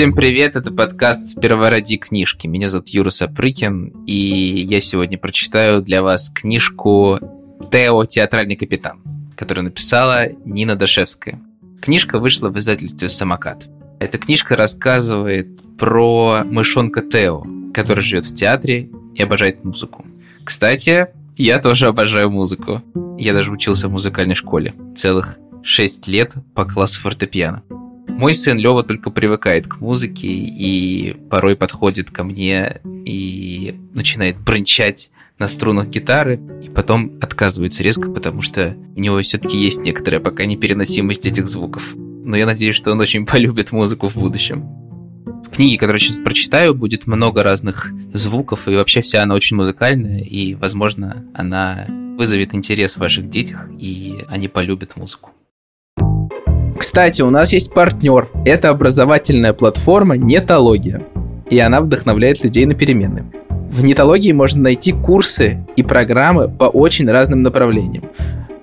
Всем привет, это подкаст «Сперва ради книжки». Меня зовут Юра Сапрыкин, и я сегодня прочитаю для вас книжку «Тео. Театральный капитан», которую написала Нина Дашевская. Книжка вышла в издательстве «Самокат». Эта книжка рассказывает про мышонка Тео, который живет в театре и обожает музыку. Кстати, я тоже обожаю музыку. Я даже учился в музыкальной школе целых 6 лет по классу фортепиано. Мой сын Лева только привыкает к музыке и порой подходит ко мне и начинает брончать на струнах гитары, и потом отказывается резко, потому что у него все-таки есть некоторая пока непереносимость этих звуков. Но я надеюсь, что он очень полюбит музыку в будущем. В книге, которую сейчас прочитаю, будет много разных звуков, и вообще вся она очень музыкальная, и, возможно, она вызовет интерес в ваших детях, и они полюбят музыку. Кстати, у нас есть партнер. Это образовательная платформа Нетология. И она вдохновляет людей на перемены. В Нетологии можно найти курсы и программы по очень разным направлениям.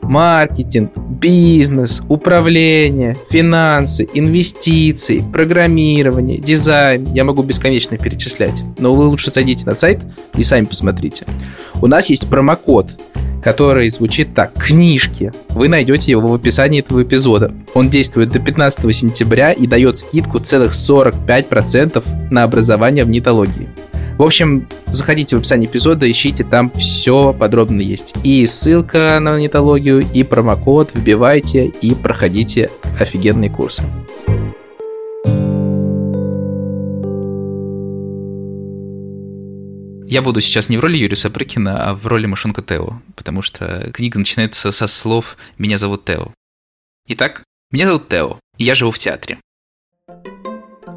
Маркетинг, бизнес, управление, финансы, инвестиции, программирование, дизайн. Я могу бесконечно перечислять. Но вы лучше зайдите на сайт и сами посмотрите. У нас есть промокод который звучит так. Книжки. Вы найдете его в описании этого эпизода. Он действует до 15 сентября и дает скидку целых 45% на образование в нетологии. В общем, заходите в описание эпизода, ищите, там все подробно есть. И ссылка на нетологию, и промокод вбивайте, и проходите офигенные курсы. Я буду сейчас не в роли Юрия Сапрыкина, а в роли Машинка Тео, потому что книга начинается со слов «Меня зовут Тео». Итак, меня зовут Тео, и я живу в театре.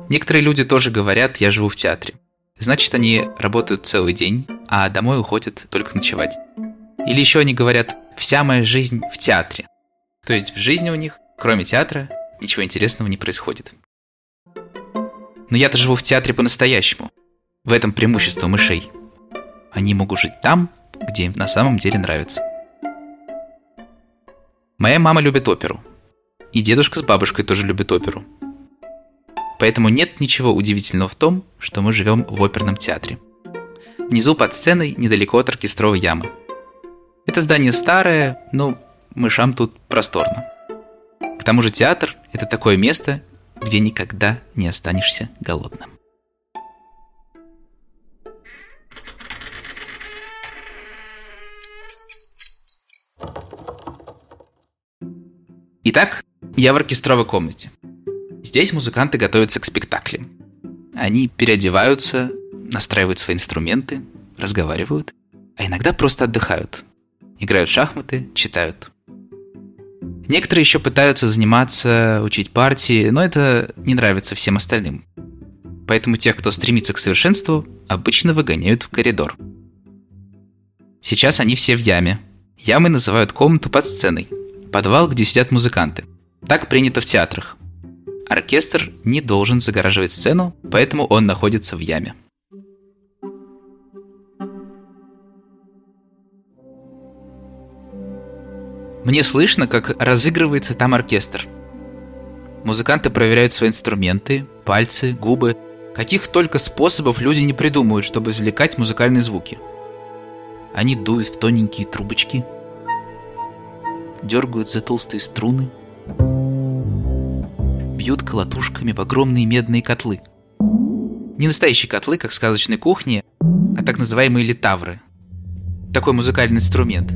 Некоторые люди тоже говорят «я живу в театре». Значит, они работают целый день, а домой уходят только ночевать. Или еще они говорят «вся моя жизнь в театре». То есть в жизни у них, кроме театра, ничего интересного не происходит. Но я-то живу в театре по-настоящему. В этом преимущество мышей – они могут жить там, где им на самом деле нравится. Моя мама любит оперу. И дедушка с бабушкой тоже любят оперу. Поэтому нет ничего удивительного в том, что мы живем в оперном театре. Внизу под сценой, недалеко от оркестровой ямы. Это здание старое, но мышам тут просторно. К тому же театр – это такое место, где никогда не останешься голодным. Итак, я в оркестровой комнате. Здесь музыканты готовятся к спектаклям. Они переодеваются, настраивают свои инструменты, разговаривают, а иногда просто отдыхают. Играют в шахматы, читают. Некоторые еще пытаются заниматься, учить партии, но это не нравится всем остальным. Поэтому тех, кто стремится к совершенству, обычно выгоняют в коридор. Сейчас они все в яме. Ямы называют комнату под сценой – Подвал, где сидят музыканты. Так принято в театрах. Оркестр не должен загораживать сцену, поэтому он находится в яме. Мне слышно, как разыгрывается там оркестр. Музыканты проверяют свои инструменты, пальцы, губы. Каких только способов люди не придумывают, чтобы извлекать музыкальные звуки. Они дуют в тоненькие трубочки – дергают за толстые струны, бьют колотушками в огромные медные котлы. Не настоящие котлы, как в сказочной кухне, а так называемые литавры. Такой музыкальный инструмент.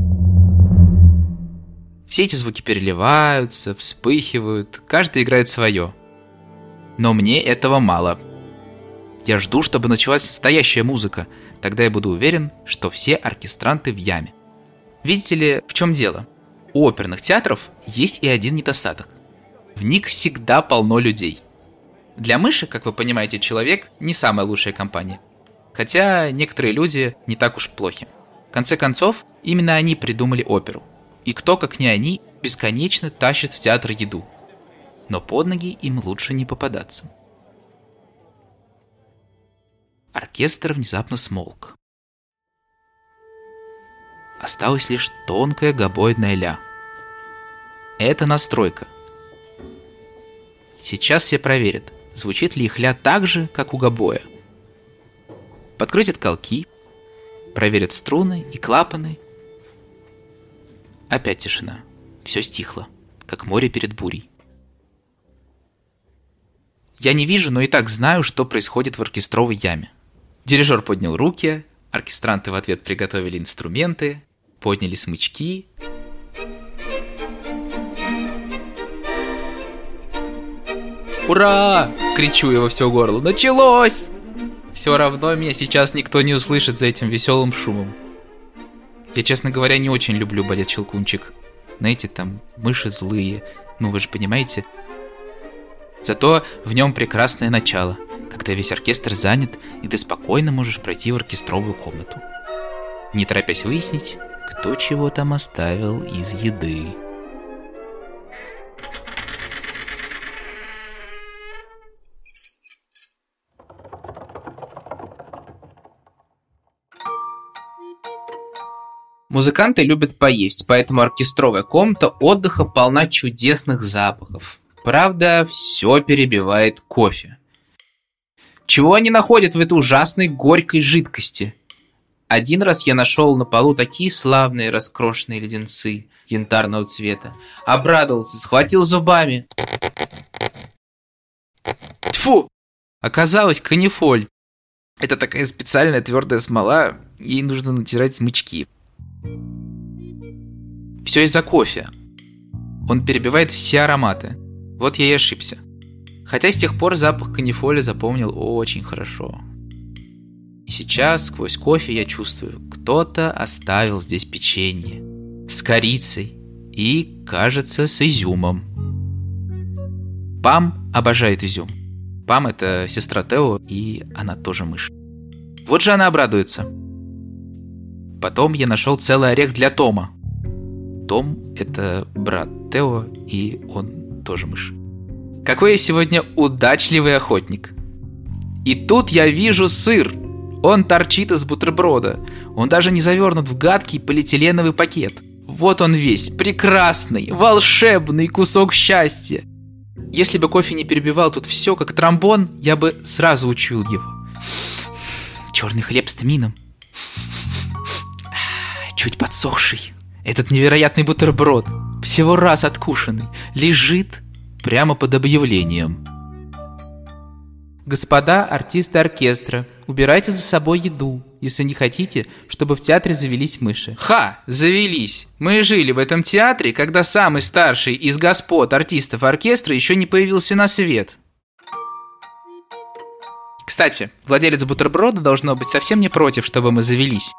Все эти звуки переливаются, вспыхивают, каждый играет свое. Но мне этого мало. Я жду, чтобы началась настоящая музыка, тогда я буду уверен, что все оркестранты в яме. Видите ли, в чем дело? у оперных театров есть и один недостаток. В них всегда полно людей. Для мыши, как вы понимаете, человек не самая лучшая компания. Хотя некоторые люди не так уж плохи. В конце концов, именно они придумали оперу. И кто, как не они, бесконечно тащит в театр еду. Но под ноги им лучше не попадаться. Оркестр внезапно смолк. Осталась лишь тонкая габоидная ля. Это настройка. Сейчас все проверят, звучит ли ихля так же, как у гобоя. Подкрутят колки, проверят струны и клапаны. Опять тишина. Все стихло, как море перед бурей. Я не вижу, но и так знаю, что происходит в оркестровой яме. Дирижер поднял руки, оркестранты в ответ приготовили инструменты, подняли смычки. «Ура!» — кричу я во все горло. «Началось!» Все равно меня сейчас никто не услышит за этим веселым шумом. Я, честно говоря, не очень люблю балет «Щелкунчик». Знаете, там мыши злые. Ну, вы же понимаете. Зато в нем прекрасное начало, когда весь оркестр занят, и ты спокойно можешь пройти в оркестровую комнату. Не торопясь выяснить, кто чего там оставил из еды. Музыканты любят поесть, поэтому оркестровая комната отдыха полна чудесных запахов. Правда, все перебивает кофе. Чего они находят в этой ужасной горькой жидкости? Один раз я нашел на полу такие славные раскрошенные леденцы янтарного цвета. Обрадовался, схватил зубами. Тфу! Оказалось, канифоль. Это такая специальная твердая смола, ей нужно натирать смычки. Все из-за кофе. Он перебивает все ароматы. Вот я и ошибся. Хотя с тех пор запах канифоли запомнил очень хорошо. И сейчас сквозь кофе я чувствую, кто-то оставил здесь печенье с корицей и, кажется, с изюмом. Пам обожает изюм. Пам – это сестра Тео, и она тоже мышь. Вот же она обрадуется – Потом я нашел целый орех для Тома. Том – это брат Тео, и он тоже мышь. Какой я сегодня удачливый охотник. И тут я вижу сыр. Он торчит из бутерброда. Он даже не завернут в гадкий полиэтиленовый пакет. Вот он весь, прекрасный, волшебный кусок счастья. Если бы кофе не перебивал тут все как тромбон, я бы сразу учуял его. Черный хлеб с тмином чуть подсохший. Этот невероятный бутерброд, всего раз откушенный, лежит прямо под объявлением. Господа артисты оркестра, убирайте за собой еду, если не хотите, чтобы в театре завелись мыши. Ха, завелись. Мы жили в этом театре, когда самый старший из господ артистов оркестра еще не появился на свет. Кстати, владелец бутерброда должно быть совсем не против, чтобы мы завелись.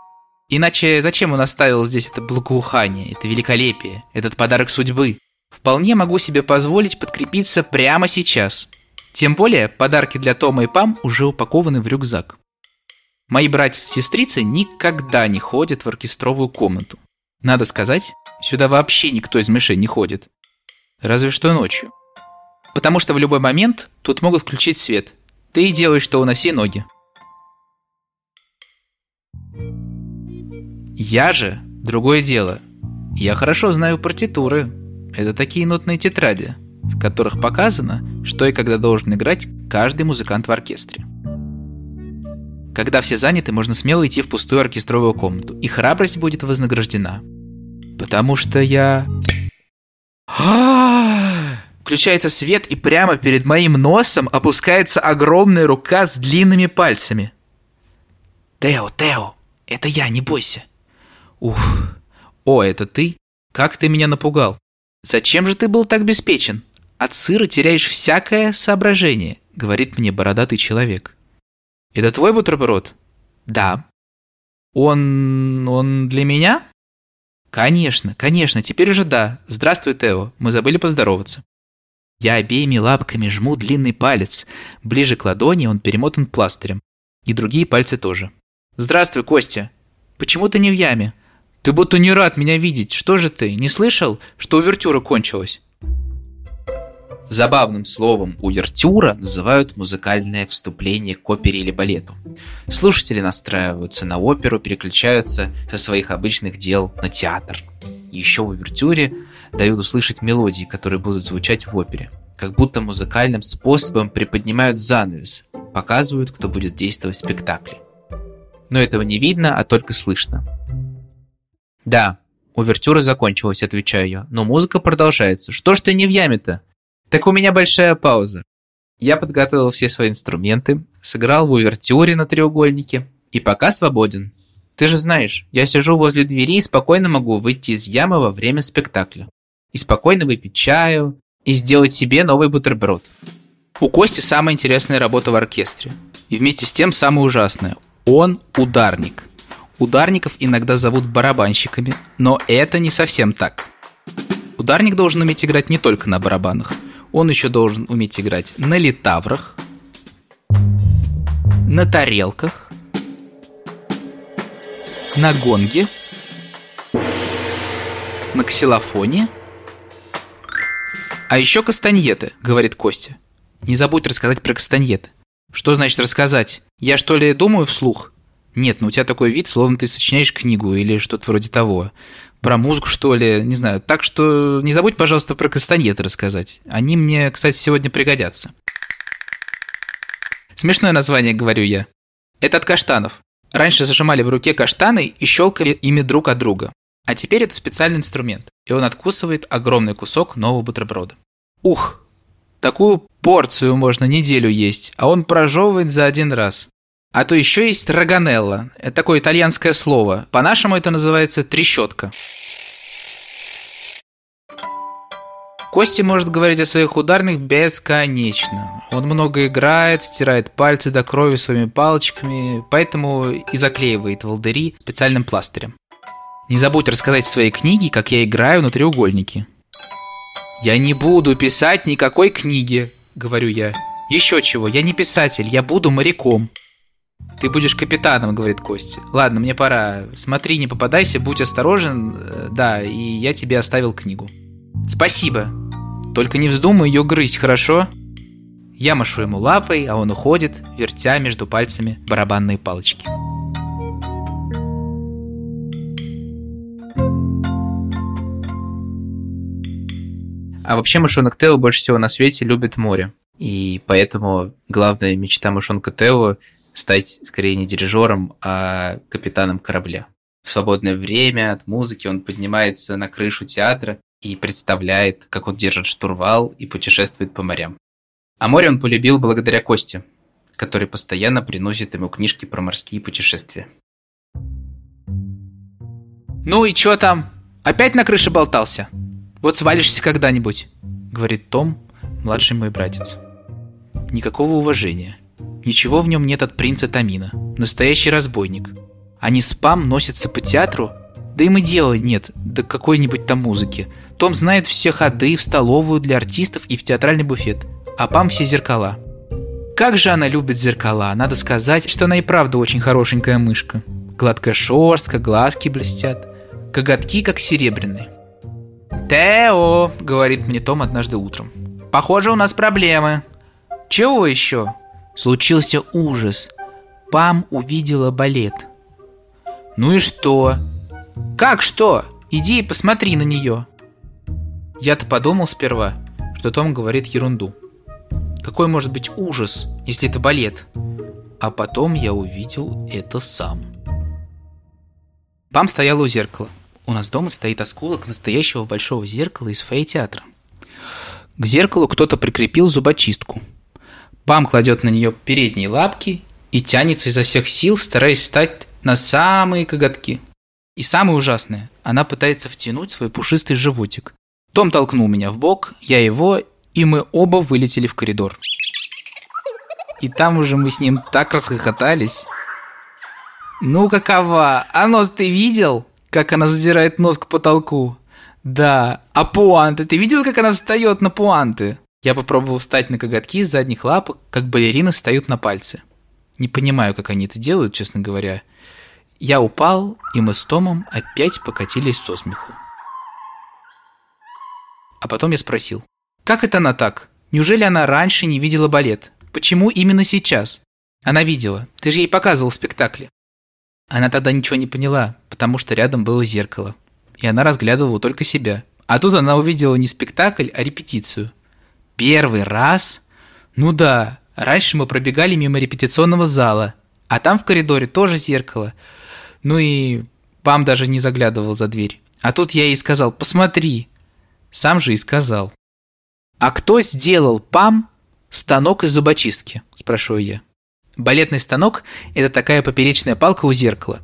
Иначе зачем он оставил здесь это благоухание, это великолепие, этот подарок судьбы? Вполне могу себе позволить подкрепиться прямо сейчас. Тем более, подарки для Тома и Пам уже упакованы в рюкзак. Мои братья-сестрицы никогда не ходят в оркестровую комнату. Надо сказать, сюда вообще никто из мышей не ходит. Разве что ночью. Потому что в любой момент тут могут включить свет. Ты и делай, что уноси ноги. Я же другое дело. Я хорошо знаю партитуры. Это такие нотные тетради, в которых показано, что и когда должен играть каждый музыкант в оркестре. Когда все заняты, можно смело идти в пустую оркестровую комнату, и храбрость будет вознаграждена. Потому что я... Включается свет, и прямо перед моим носом опускается огромная рука с длинными пальцами. «Тео, Тео, это я, не бойся!» Ух. О, это ты? Как ты меня напугал. Зачем же ты был так беспечен? От сыра теряешь всякое соображение, говорит мне бородатый человек. Это твой бутерброд? Да. Он... он для меня? Конечно, конечно, теперь уже да. Здравствуй, Тео. Мы забыли поздороваться. Я обеими лапками жму длинный палец. Ближе к ладони он перемотан пластырем. И другие пальцы тоже. Здравствуй, Костя. Почему ты не в яме? Ты будто не рад меня видеть. Что же ты, не слышал, что увертюра кончилась? Забавным словом увертюра называют музыкальное вступление к опере или балету. Слушатели настраиваются на оперу, переключаются со своих обычных дел на театр. Еще в увертюре дают услышать мелодии, которые будут звучать в опере. как будто музыкальным способом приподнимают занавес, показывают, кто будет действовать в спектакле. Но этого не видно, а только слышно. Да, увертюра закончилась, отвечаю я, но музыка продолжается. Что ж ты не в яме-то? Так у меня большая пауза. Я подготовил все свои инструменты, сыграл в увертюре на треугольнике и пока свободен. Ты же знаешь, я сижу возле двери и спокойно могу выйти из ямы во время спектакля. И спокойно выпить чаю, и сделать себе новый бутерброд. У Кости самая интересная работа в оркестре. И вместе с тем самая ужасная. Он ударник. Ударников иногда зовут барабанщиками, но это не совсем так. Ударник должен уметь играть не только на барабанах. Он еще должен уметь играть на литаврах, на тарелках, на гонге, на ксилофоне – а еще кастаньеты, говорит Костя. Не забудь рассказать про кастаньеты. Что значит рассказать? Я что ли думаю вслух? Нет, ну у тебя такой вид, словно ты сочиняешь книгу или что-то вроде того. Про музыку, что ли, не знаю. Так что не забудь, пожалуйста, про кастаньеты рассказать. Они мне, кстати, сегодня пригодятся. Смешное название, говорю я. Это от каштанов. Раньше зажимали в руке каштаны и щелкали ими друг от друга. А теперь это специальный инструмент, и он откусывает огромный кусок нового бутерброда. Ух, такую порцию можно неделю есть, а он прожевывает за один раз. А то еще есть роганелла. Это такое итальянское слово. По-нашему это называется трещотка. Кости может говорить о своих ударных бесконечно. Он много играет, стирает пальцы до крови своими палочками, поэтому и заклеивает волдыри специальным пластырем. Не забудь рассказать в своей книге, как я играю на треугольнике. Я не буду писать никакой книги, говорю я. Еще чего, я не писатель, я буду моряком. Ты будешь капитаном, говорит Костя. Ладно, мне пора. Смотри, не попадайся, будь осторожен. Э, да, и я тебе оставил книгу. Спасибо. Только не вздумай ее грызть, хорошо? Я машу ему лапой, а он уходит, вертя между пальцами барабанные палочки. А вообще мышонок Тео больше всего на свете любит море. И поэтому главная мечта мышонка Тео стать скорее не дирижером, а капитаном корабля. В свободное время от музыки он поднимается на крышу театра и представляет, как он держит штурвал и путешествует по морям. А море он полюбил благодаря Косте, который постоянно приносит ему книжки про морские путешествия. «Ну и чё там? Опять на крыше болтался?» Вот свалишься когда-нибудь, говорит Том, младший мой братец. Никакого уважения. Ничего в нем нет от принца Тамина. Настоящий разбойник. А не спам носится по театру? Да им и дела нет до какой-нибудь там музыки. Том знает все ходы в столовую для артистов и в театральный буфет. А Пам все зеркала. Как же она любит зеркала. Надо сказать, что она и правда очень хорошенькая мышка. Гладкая шерстка, глазки блестят. Коготки как серебряные. «Тео!» — говорит мне Том однажды утром. «Похоже, у нас проблемы». «Чего еще?» Случился ужас. Пам увидела балет. «Ну и что?» «Как что? Иди и посмотри на нее». Я-то подумал сперва, что Том говорит ерунду. Какой может быть ужас, если это балет? А потом я увидел это сам. Пам стояла у зеркала. У нас дома стоит осколок настоящего большого зеркала из фойе театра. К зеркалу кто-то прикрепил зубочистку. Пам кладет на нее передние лапки и тянется изо всех сил, стараясь встать на самые коготки. И самое ужасное, она пытается втянуть свой пушистый животик. Том толкнул меня в бок, я его, и мы оба вылетели в коридор. И там уже мы с ним так расхохотались. Ну какова? А нос ты видел? как она задирает нос к потолку. Да, а пуанты? Ты видел, как она встает на пуанты? Я попробовал встать на коготки с задних лапок, как балерины встают на пальцы. Не понимаю, как они это делают, честно говоря. Я упал, и мы с Томом опять покатились со смеху. А потом я спросил, как это она так? Неужели она раньше не видела балет? Почему именно сейчас? Она видела. Ты же ей показывал в спектакле. Она тогда ничего не поняла, потому что рядом было зеркало. И она разглядывала только себя. А тут она увидела не спектакль, а репетицию. Первый раз? Ну да, раньше мы пробегали мимо репетиционного зала, а там в коридоре тоже зеркало. Ну и Пам даже не заглядывал за дверь. А тут я ей сказал, посмотри. Сам же и сказал. А кто сделал Пам станок из зубочистки? Спрашиваю я. Балетный станок – это такая поперечная палка у зеркала.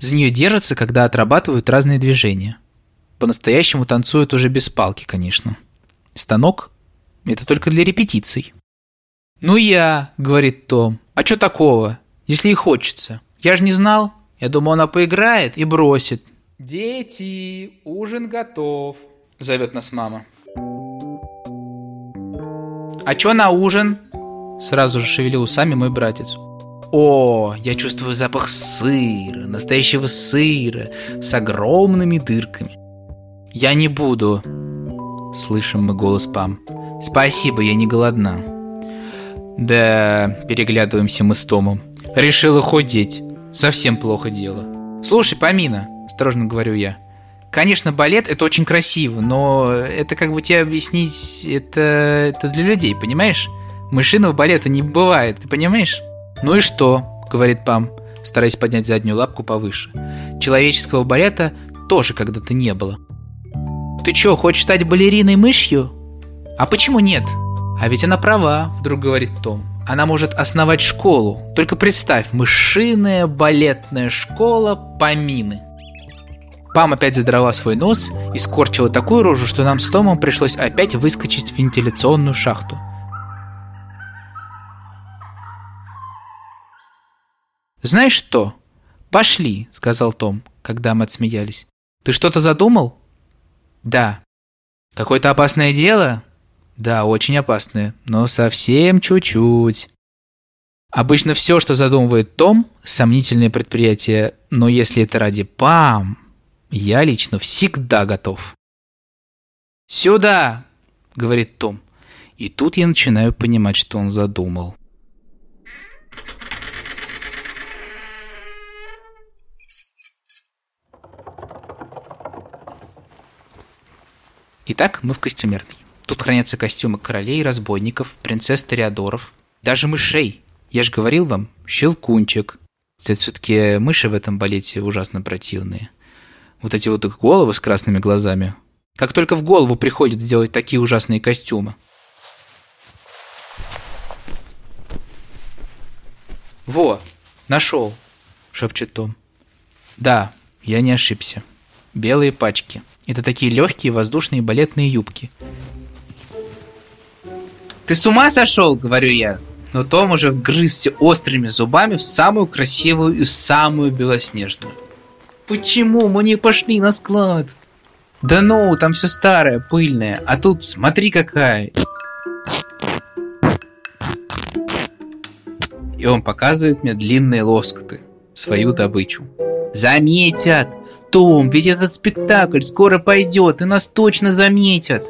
За нее держатся, когда отрабатывают разные движения. По-настоящему танцуют уже без палки, конечно. Станок – это только для репетиций. «Ну я», – говорит Том, – «а что такого, если и хочется? Я же не знал. Я думал, она поиграет и бросит». «Дети, ужин готов», – зовет нас мама. «А чё на ужин?» Сразу же шевелил усами мой братец. О, я чувствую запах сыра, настоящего сыра, с огромными дырками. Я не буду. Слышим мы голос Пам. Спасибо, я не голодна. Да, переглядываемся мы с Томом. Решила худеть. Совсем плохо дело. Слушай, Памина, осторожно говорю я. Конечно, балет это очень красиво, но это как бы тебе объяснить, это, это для людей, понимаешь? Мышиного балета не бывает, ты понимаешь? Ну и что, говорит Пам, стараясь поднять заднюю лапку повыше. Человеческого балета тоже когда-то не было. Ты чё, хочешь стать балериной-мышью? А почему нет? А ведь она права, вдруг говорит Том. Она может основать школу. Только представь, мышиная балетная школа Памины. Пам опять задрала свой нос и скорчила такую рожу, что нам с Томом пришлось опять выскочить в вентиляционную шахту. «Знаешь что? Пошли», — сказал Том, когда мы отсмеялись. «Ты что-то задумал?» «Да». «Какое-то опасное дело?» «Да, очень опасное, но совсем чуть-чуть». Обычно все, что задумывает Том, сомнительное предприятие, но если это ради ПАМ, я лично всегда готов. «Сюда!» — говорит Том. И тут я начинаю понимать, что он задумал. Итак, мы в костюмерной. Тут хранятся костюмы королей, разбойников, принцесс Тореадоров, даже мышей. Я же говорил вам, щелкунчик. Кстати, все-таки мыши в этом балете ужасно противные. Вот эти вот их головы с красными глазами. Как только в голову приходит сделать такие ужасные костюмы. «Во, нашел», — шепчет Том. «Да, я не ошибся. Белые пачки». Это такие легкие воздушные балетные юбки. «Ты с ума сошел?» — говорю я. Но Том уже вгрызся острыми зубами в самую красивую и самую белоснежную. «Почему мы не пошли на склад?» «Да ну, там все старое, пыльное, а тут смотри какая!» И он показывает мне длинные лоскуты, свою добычу. «Заметят! Том, ведь этот спектакль скоро пойдет, и нас точно заметят.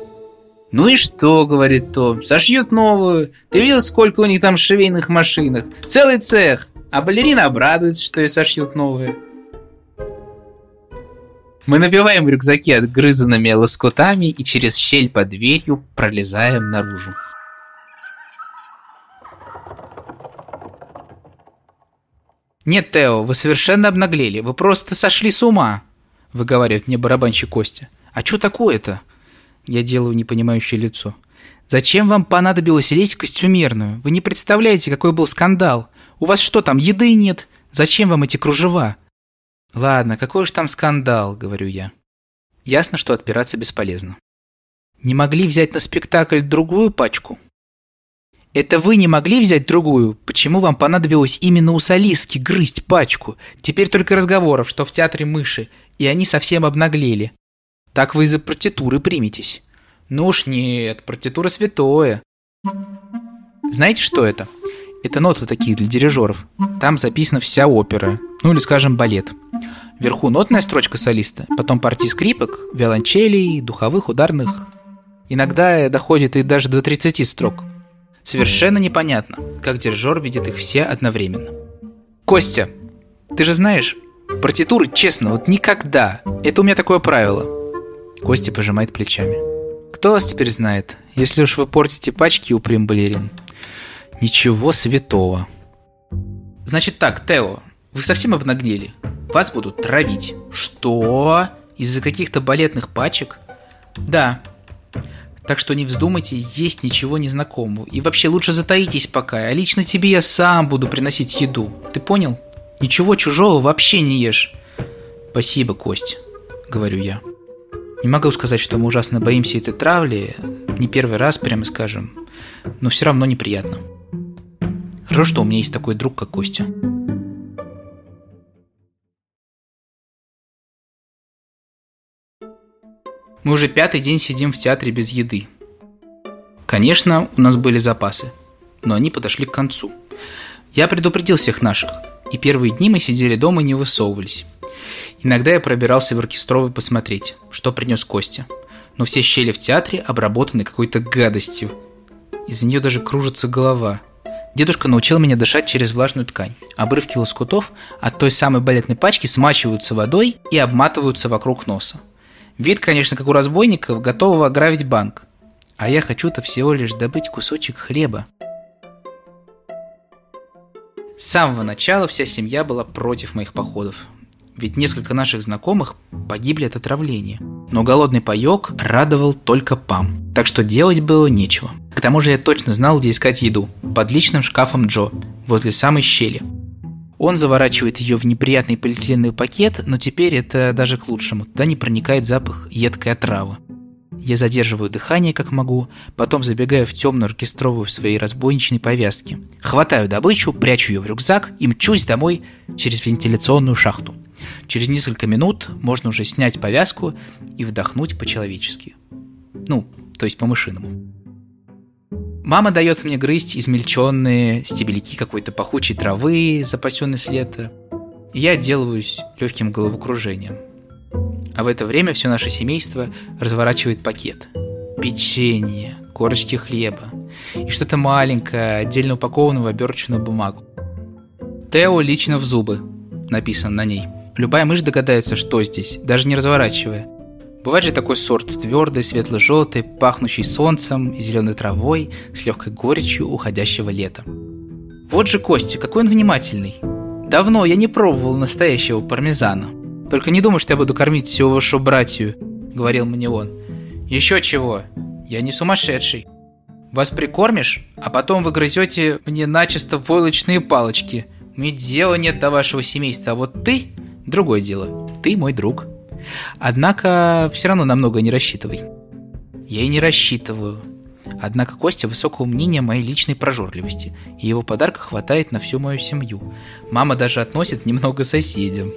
Ну и что, говорит Том, сошьют новую. Ты видел, сколько у них там швейных машинах? Целый цех. А балерина обрадуется, что и сошьют новые. Мы набиваем рюкзаки отгрызанными лоскутами и через щель под дверью пролезаем наружу. «Нет, Тео, вы совершенно обнаглели. Вы просто сошли с ума», — выговаривает мне барабанщик Костя. «А что такое-то?» Я делаю непонимающее лицо. «Зачем вам понадобилось лезть в костюмерную? Вы не представляете, какой был скандал. У вас что там, еды нет? Зачем вам эти кружева?» «Ладно, какой уж там скандал», — говорю я. Ясно, что отпираться бесполезно. «Не могли взять на спектакль другую пачку?» Это вы не могли взять другую? Почему вам понадобилось именно у солистки грызть пачку? Теперь только разговоров, что в театре мыши, и они совсем обнаглели. Так вы из-за партитуры приметесь. Ну уж нет, партитура святое. Знаете, что это? Это ноты такие для дирижеров. Там записана вся опера, ну или, скажем, балет. Вверху нотная строчка солиста, потом партии скрипок, виолончелей, духовых, ударных. Иногда доходит и даже до 30 строк – Совершенно непонятно, как дирижер видит их все одновременно. Костя, ты же знаешь, партитуры, честно, вот никогда. Это у меня такое правило. Костя пожимает плечами. Кто вас теперь знает? Если уж вы портите пачки у балерин. Ничего святого. Значит так, Тео, вы совсем обнаглели. Вас будут травить. Что? Из-за каких-то балетных пачек? Да. Так что не вздумайте есть ничего незнакомого. И вообще лучше затаитесь пока. А лично тебе я сам буду приносить еду. Ты понял? Ничего чужого вообще не ешь. Спасибо, Кость, говорю я. Не могу сказать, что мы ужасно боимся этой травли. Не первый раз, прямо скажем. Но все равно неприятно. Хорошо, что у меня есть такой друг, как Костя. Мы уже пятый день сидим в театре без еды. Конечно, у нас были запасы, но они подошли к концу. Я предупредил всех наших, и первые дни мы сидели дома и не высовывались. Иногда я пробирался в оркестровый посмотреть, что принес Костя. Но все щели в театре обработаны какой-то гадостью. Из-за нее даже кружится голова. Дедушка научил меня дышать через влажную ткань. Обрывки лоскутов от той самой балетной пачки смачиваются водой и обматываются вокруг носа. Вид, конечно, как у разбойников, готового ограбить банк. А я хочу-то всего лишь добыть кусочек хлеба. С самого начала вся семья была против моих походов. Ведь несколько наших знакомых погибли от отравления. Но голодный паёк радовал только Пам. Так что делать было нечего. К тому же я точно знал, где искать еду. Под личным шкафом Джо, возле самой щели – он заворачивает ее в неприятный полиэтиленовый пакет, но теперь это даже к лучшему. Туда не проникает запах едкой отравы. Я задерживаю дыхание как могу, потом забегаю в темную оркестровую в своей разбойничной повязке. Хватаю добычу, прячу ее в рюкзак и мчусь домой через вентиляционную шахту. Через несколько минут можно уже снять повязку и вдохнуть по-человечески. Ну, то есть по-мышиному. Мама дает мне грызть измельченные стебельки какой-то пахучей травы, запасенной с лета. И я отделываюсь легким головокружением. А в это время все наше семейство разворачивает пакет. Печенье, корочки хлеба и что-то маленькое, отдельно упакованное в оберченную бумагу. «Тео лично в зубы», написано на ней. Любая мышь догадается, что здесь, даже не разворачивая. Бывает же такой сорт твердый, светло-желтый, пахнущий солнцем и зеленой травой, с легкой горечью уходящего лета. Вот же Костя, какой он внимательный. Давно я не пробовал настоящего пармезана. Только не думай, что я буду кормить всю вашу братью, говорил мне он. Еще чего? Я не сумасшедший. Вас прикормишь, а потом вы грызете мне начисто войлочные палочки. Мне дела нет до вашего семейства, а вот ты – другое дело. Ты мой друг. Однако все равно намного не рассчитывай. Я и не рассчитываю. Однако Костя высокого мнения моей личной прожорливости, и его подарка хватает на всю мою семью. Мама даже относит немного соседям.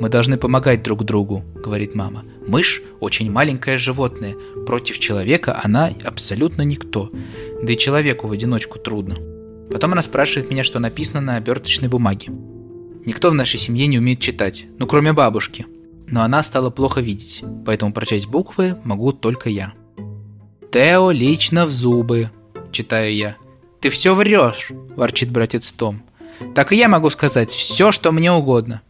«Мы должны помогать друг другу», — говорит мама. «Мышь – очень маленькое животное. Против человека она абсолютно никто. Да и человеку в одиночку трудно». Потом она спрашивает меня, что написано на оберточной бумаге. Никто в нашей семье не умеет читать, ну кроме бабушки – но она стала плохо видеть, поэтому прочесть буквы могу только я. «Тео лично в зубы», – читаю я. «Ты все врешь», – ворчит братец Том. «Так и я могу сказать все, что мне угодно».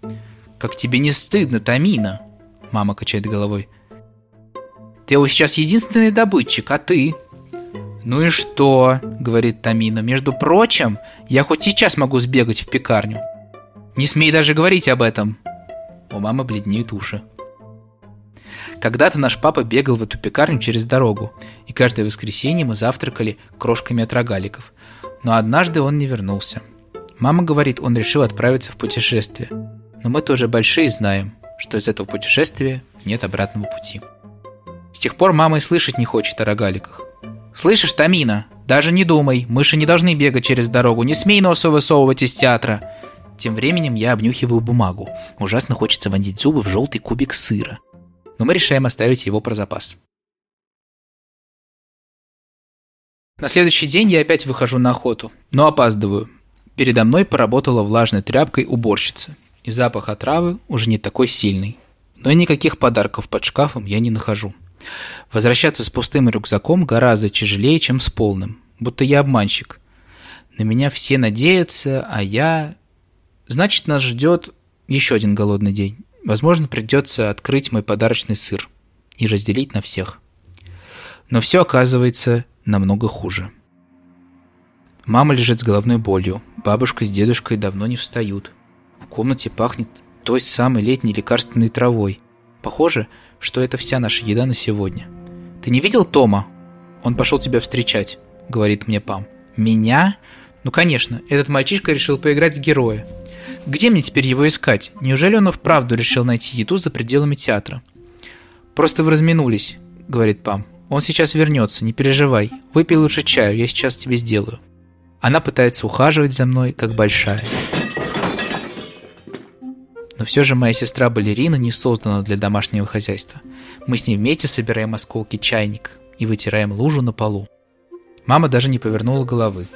«Как тебе не стыдно, Тамина?» – мама качает головой. «Тео сейчас единственный добытчик, а ты?» «Ну и что?» – говорит Тамина. «Между прочим, я хоть сейчас могу сбегать в пекарню». «Не смей даже говорить об этом», у мамы бледнеют уши. Когда-то наш папа бегал в эту пекарню через дорогу, и каждое воскресенье мы завтракали крошками от рогаликов. Но однажды он не вернулся. Мама говорит, он решил отправиться в путешествие. Но мы тоже большие знаем, что из этого путешествия нет обратного пути. С тех пор мама и слышать не хочет о рогаликах. «Слышишь, Тамина, даже не думай, мыши не должны бегать через дорогу, не смей носа высовывать из театра!» Тем временем я обнюхиваю бумагу. Ужасно хочется вонзить зубы в желтый кубик сыра. Но мы решаем оставить его про запас. На следующий день я опять выхожу на охоту, но опаздываю. Передо мной поработала влажной тряпкой уборщица, и запах отравы уже не такой сильный. Но никаких подарков под шкафом я не нахожу. Возвращаться с пустым рюкзаком гораздо тяжелее, чем с полным, будто я обманщик. На меня все надеются, а я Значит, нас ждет еще один голодный день. Возможно, придется открыть мой подарочный сыр и разделить на всех. Но все оказывается намного хуже. Мама лежит с головной болью, бабушка с дедушкой давно не встают. В комнате пахнет той самой летней лекарственной травой. Похоже, что это вся наша еда на сегодня. «Ты не видел Тома? Он пошел тебя встречать», — говорит мне Пам. «Меня? Ну, конечно, этот мальчишка решил поиграть в героя. Где мне теперь его искать? Неужели он вправду решил найти еду за пределами театра?» «Просто вы разминулись», — говорит Пам. «Он сейчас вернется, не переживай. Выпей лучше чаю, я сейчас тебе сделаю». Она пытается ухаживать за мной, как большая. Но все же моя сестра-балерина не создана для домашнего хозяйства. Мы с ней вместе собираем осколки чайник и вытираем лужу на полу. Мама даже не повернула головы.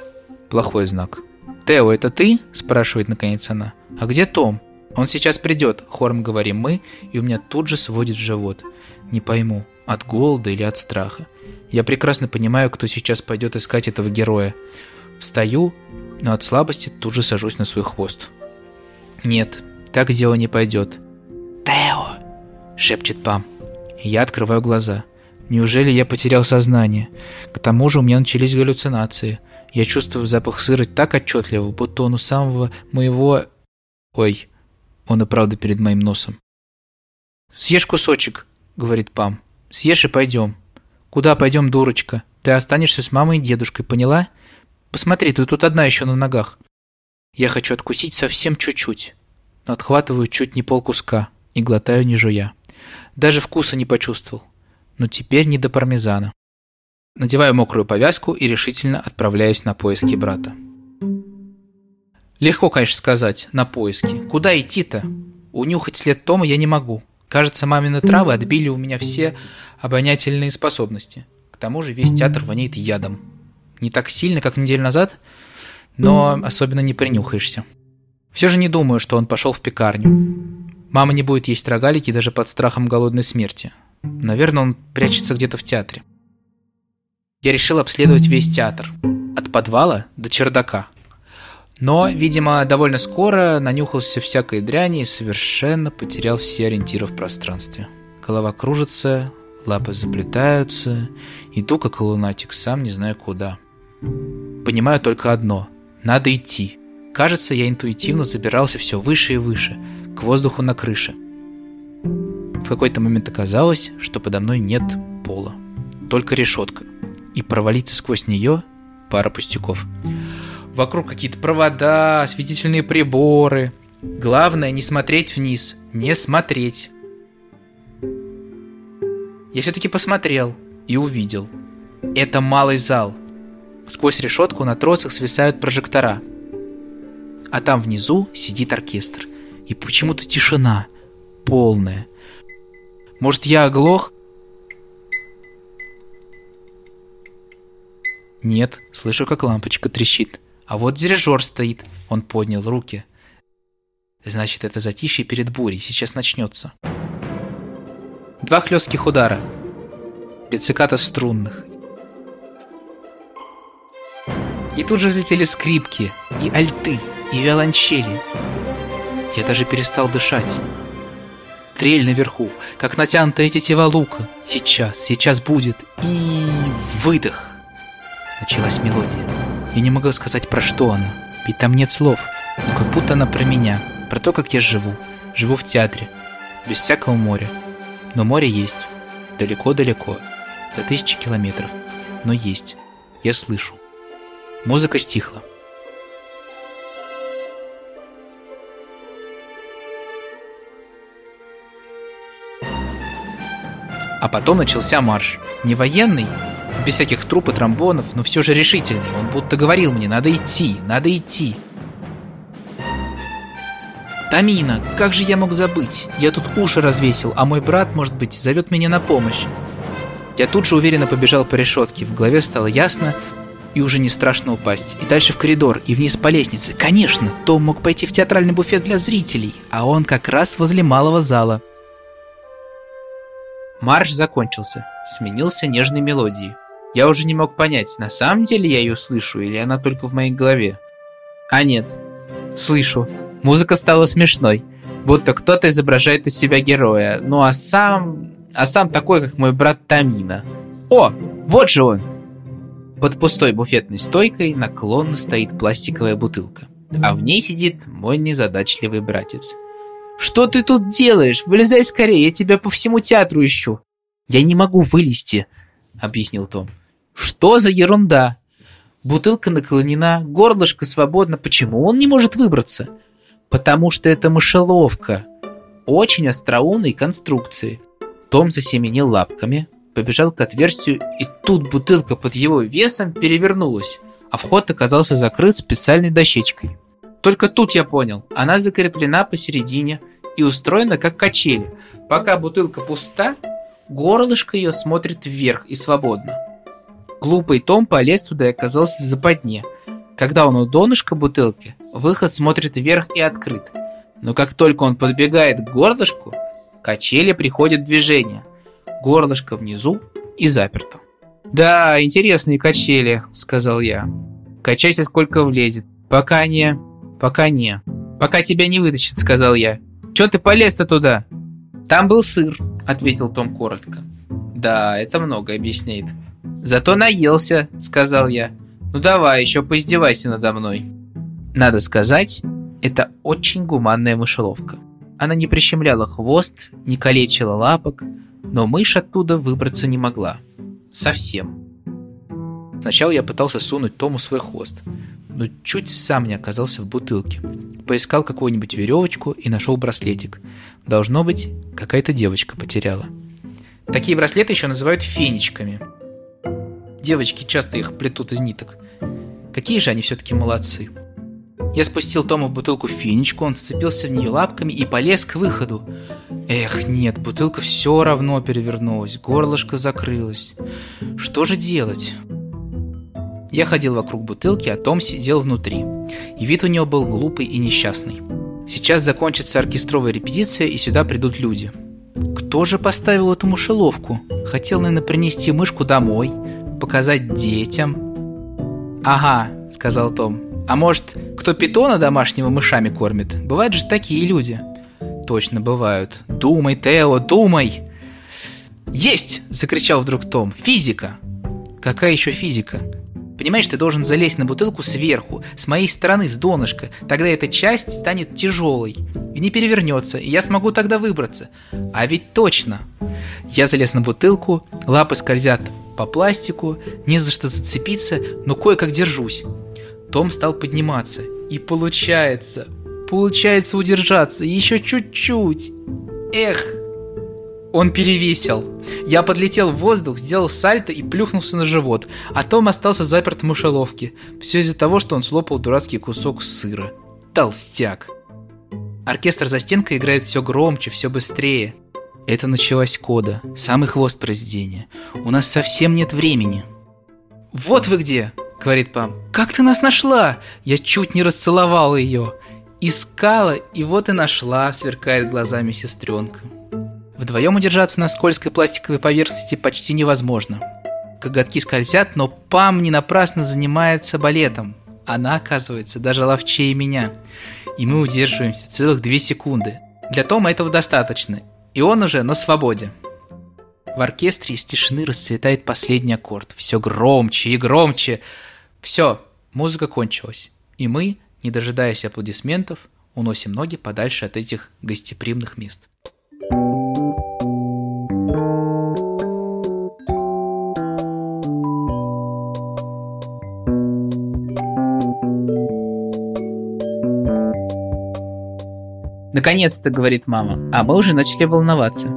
Плохой знак. «Тео, это ты?» – спрашивает наконец она. «А где Том?» «Он сейчас придет», – хором говорим мы, и у меня тут же сводит живот. Не пойму, от голода или от страха. Я прекрасно понимаю, кто сейчас пойдет искать этого героя. Встаю, но от слабости тут же сажусь на свой хвост. Нет, так дело не пойдет. «Тео!» – шепчет Пам. Я открываю глаза. Неужели я потерял сознание? К тому же у меня начались галлюцинации. Я чувствую запах сыра так отчетливо, будто он у самого моего... Ой, он и правда перед моим носом. «Съешь кусочек», — говорит Пам. «Съешь и пойдем». «Куда пойдем, дурочка? Ты останешься с мамой и дедушкой, поняла? Посмотри, ты тут одна еще на ногах». Я хочу откусить совсем чуть-чуть но отхватываю чуть не полкуска и глотаю не жуя. Даже вкуса не почувствовал. Но теперь не до пармезана. Надеваю мокрую повязку и решительно отправляюсь на поиски брата. Легко, конечно, сказать, на поиски. Куда идти-то? Унюхать след Тома я не могу. Кажется, мамины травы отбили у меня все обонятельные способности. К тому же весь театр воняет ядом. Не так сильно, как неделю назад, но особенно не принюхаешься. Все же не думаю, что он пошел в пекарню. Мама не будет есть рогалики даже под страхом голодной смерти. Наверное, он прячется где-то в театре. Я решил обследовать весь театр. От подвала до чердака. Но, видимо, довольно скоро нанюхался всякой дряни и совершенно потерял все ориентиры в пространстве. Голова кружится, лапы заплетаются, иду как лунатик, сам не знаю куда. Понимаю только одно – надо идти. Кажется, я интуитивно забирался все выше и выше, к воздуху на крыше. В какой-то момент оказалось, что подо мной нет пола, только решетка, и провалиться сквозь нее пара пустяков. Вокруг какие-то провода, осветительные приборы. Главное не смотреть вниз, не смотреть. Я все-таки посмотрел и увидел. Это малый зал. Сквозь решетку на тросах свисают прожектора – а там внизу сидит оркестр. И почему-то тишина, полная. Может, я оглох? Нет, слышу, как лампочка трещит. А вот дирижер стоит. Он поднял руки. Значит, это затишье перед бурей. Сейчас начнется. Два хлестких удара. Пицциката струнных. И тут же взлетели скрипки и альты и виолончели. Я даже перестал дышать. Трель наверху, как натянутая тетива лука. Сейчас, сейчас будет. И выдох. Началась мелодия. Я не могу сказать, про что она. Ведь там нет слов. Но как будто она про меня. Про то, как я живу. Живу в театре. Без всякого моря. Но море есть. Далеко-далеко. За тысячи километров. Но есть. Я слышу. Музыка стихла. А потом начался марш. Не военный, без всяких труп и тромбонов, но все же решительный. Он будто говорил мне, надо идти, надо идти. Тамина, как же я мог забыть? Я тут уши развесил, а мой брат, может быть, зовет меня на помощь. Я тут же уверенно побежал по решетке, в голове стало ясно, и уже не страшно упасть. И дальше в коридор, и вниз по лестнице. Конечно, Том мог пойти в театральный буфет для зрителей, а он как раз возле малого зала. Марш закончился, сменился нежной мелодией. Я уже не мог понять, на самом деле я ее слышу или она только в моей голове. А нет, слышу. Музыка стала смешной, будто кто-то изображает из себя героя, ну а сам... а сам такой, как мой брат Тамина. О, Вот же он! Под пустой буфетной стойкой наклонно стоит пластиковая бутылка, а в ней сидит мой незадачливый братец. «Что ты тут делаешь? Вылезай скорее, я тебя по всему театру ищу!» «Я не могу вылезти», — объяснил Том. «Что за ерунда? Бутылка наклонена, горлышко свободно. Почему он не может выбраться?» «Потому что это мышеловка. Очень остроумной конструкции». Том засеменил лапками, побежал к отверстию, и тут бутылка под его весом перевернулась, а вход оказался закрыт специальной дощечкой. Только тут я понял, она закреплена посередине и устроена как качели. Пока бутылка пуста, горлышко ее смотрит вверх и свободно. Глупый Том полез туда и оказался в западне. Когда он у донышка бутылки, выход смотрит вверх и открыт. Но как только он подбегает к горлышку, качели приходят в движение – горлышко внизу и заперто. «Да, интересные качели», — сказал я. «Качайся сколько влезет. Пока не... Пока не. Пока тебя не вытащит», — сказал я. «Чё ты полез-то туда?» «Там был сыр», — ответил Том коротко. «Да, это много объясняет». «Зато наелся», — сказал я. «Ну давай, еще поиздевайся надо мной». Надо сказать, это очень гуманная мышеловка. Она не прищемляла хвост, не калечила лапок, но мышь оттуда выбраться не могла. Совсем. Сначала я пытался сунуть Тому свой хвост, но чуть сам не оказался в бутылке. Поискал какую-нибудь веревочку и нашел браслетик. Должно быть, какая-то девочка потеряла. Такие браслеты еще называют фенечками. Девочки часто их плетут из ниток. Какие же они все-таки молодцы. Я спустил Тома в бутылку финичку, он вцепился в нее лапками и полез к выходу. Эх, нет, бутылка все равно перевернулась, горлышко закрылось. Что же делать? Я ходил вокруг бутылки, а Том сидел внутри. И вид у него был глупый и несчастный. Сейчас закончится оркестровая репетиция, и сюда придут люди. Кто же поставил эту мышеловку? Хотел, наверное, принести мышку домой, показать детям. «Ага», — сказал Том, а может, кто питона домашнего мышами кормит? Бывают же такие люди. Точно бывают. Думай, Тео, думай! Есть! Закричал вдруг Том. Физика! Какая еще физика? Понимаешь, ты должен залезть на бутылку сверху, с моей стороны, с донышка. Тогда эта часть станет тяжелой и не перевернется, и я смогу тогда выбраться. А ведь точно! Я залез на бутылку, лапы скользят по пластику, не за что зацепиться, но кое-как держусь. Том стал подниматься. И получается, получается удержаться еще чуть-чуть. Эх, он перевесил. Я подлетел в воздух, сделал сальто и плюхнулся на живот, а Том остался заперт в мышеловке. Все из-за того, что он слопал дурацкий кусок сыра. Толстяк. Оркестр за стенкой играет все громче, все быстрее. Это началась кода, самый хвост произведения. У нас совсем нет времени. «Вот вы где!» — говорит Пам. «Как ты нас нашла?» Я чуть не расцеловала ее. Искала, и вот и нашла, сверкает глазами сестренка. Вдвоем удержаться на скользкой пластиковой поверхности почти невозможно. Коготки скользят, но Пам не напрасно занимается балетом. Она, оказывается, даже ловчее меня. И мы удерживаемся целых две секунды. Для Тома этого достаточно, и он уже на свободе. В оркестре из тишины расцветает последний аккорд. Все громче и громче. Все, музыка кончилась. И мы, не дожидаясь аплодисментов, уносим ноги подальше от этих гостеприимных мест. Наконец-то, говорит мама, а мы уже начали волноваться.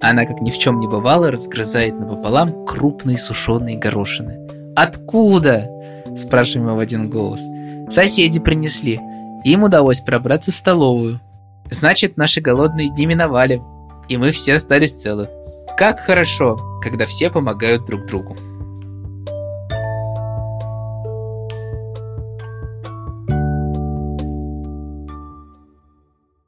Она, как ни в чем не бывало, разгрызает напополам крупные сушеные горошины. «Откуда?» – спрашиваем в один голос. «Соседи принесли. Им удалось пробраться в столовую. Значит, наши голодные дни миновали, и мы все остались целы. Как хорошо, когда все помогают друг другу».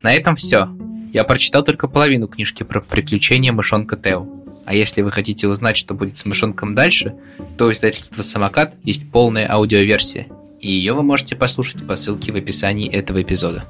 На этом все. Я прочитал только половину книжки про приключения мышонка Тео. А если вы хотите узнать, что будет с мышонком дальше, то у издательства «Самокат» есть полная аудиоверсия, и ее вы можете послушать по ссылке в описании этого эпизода.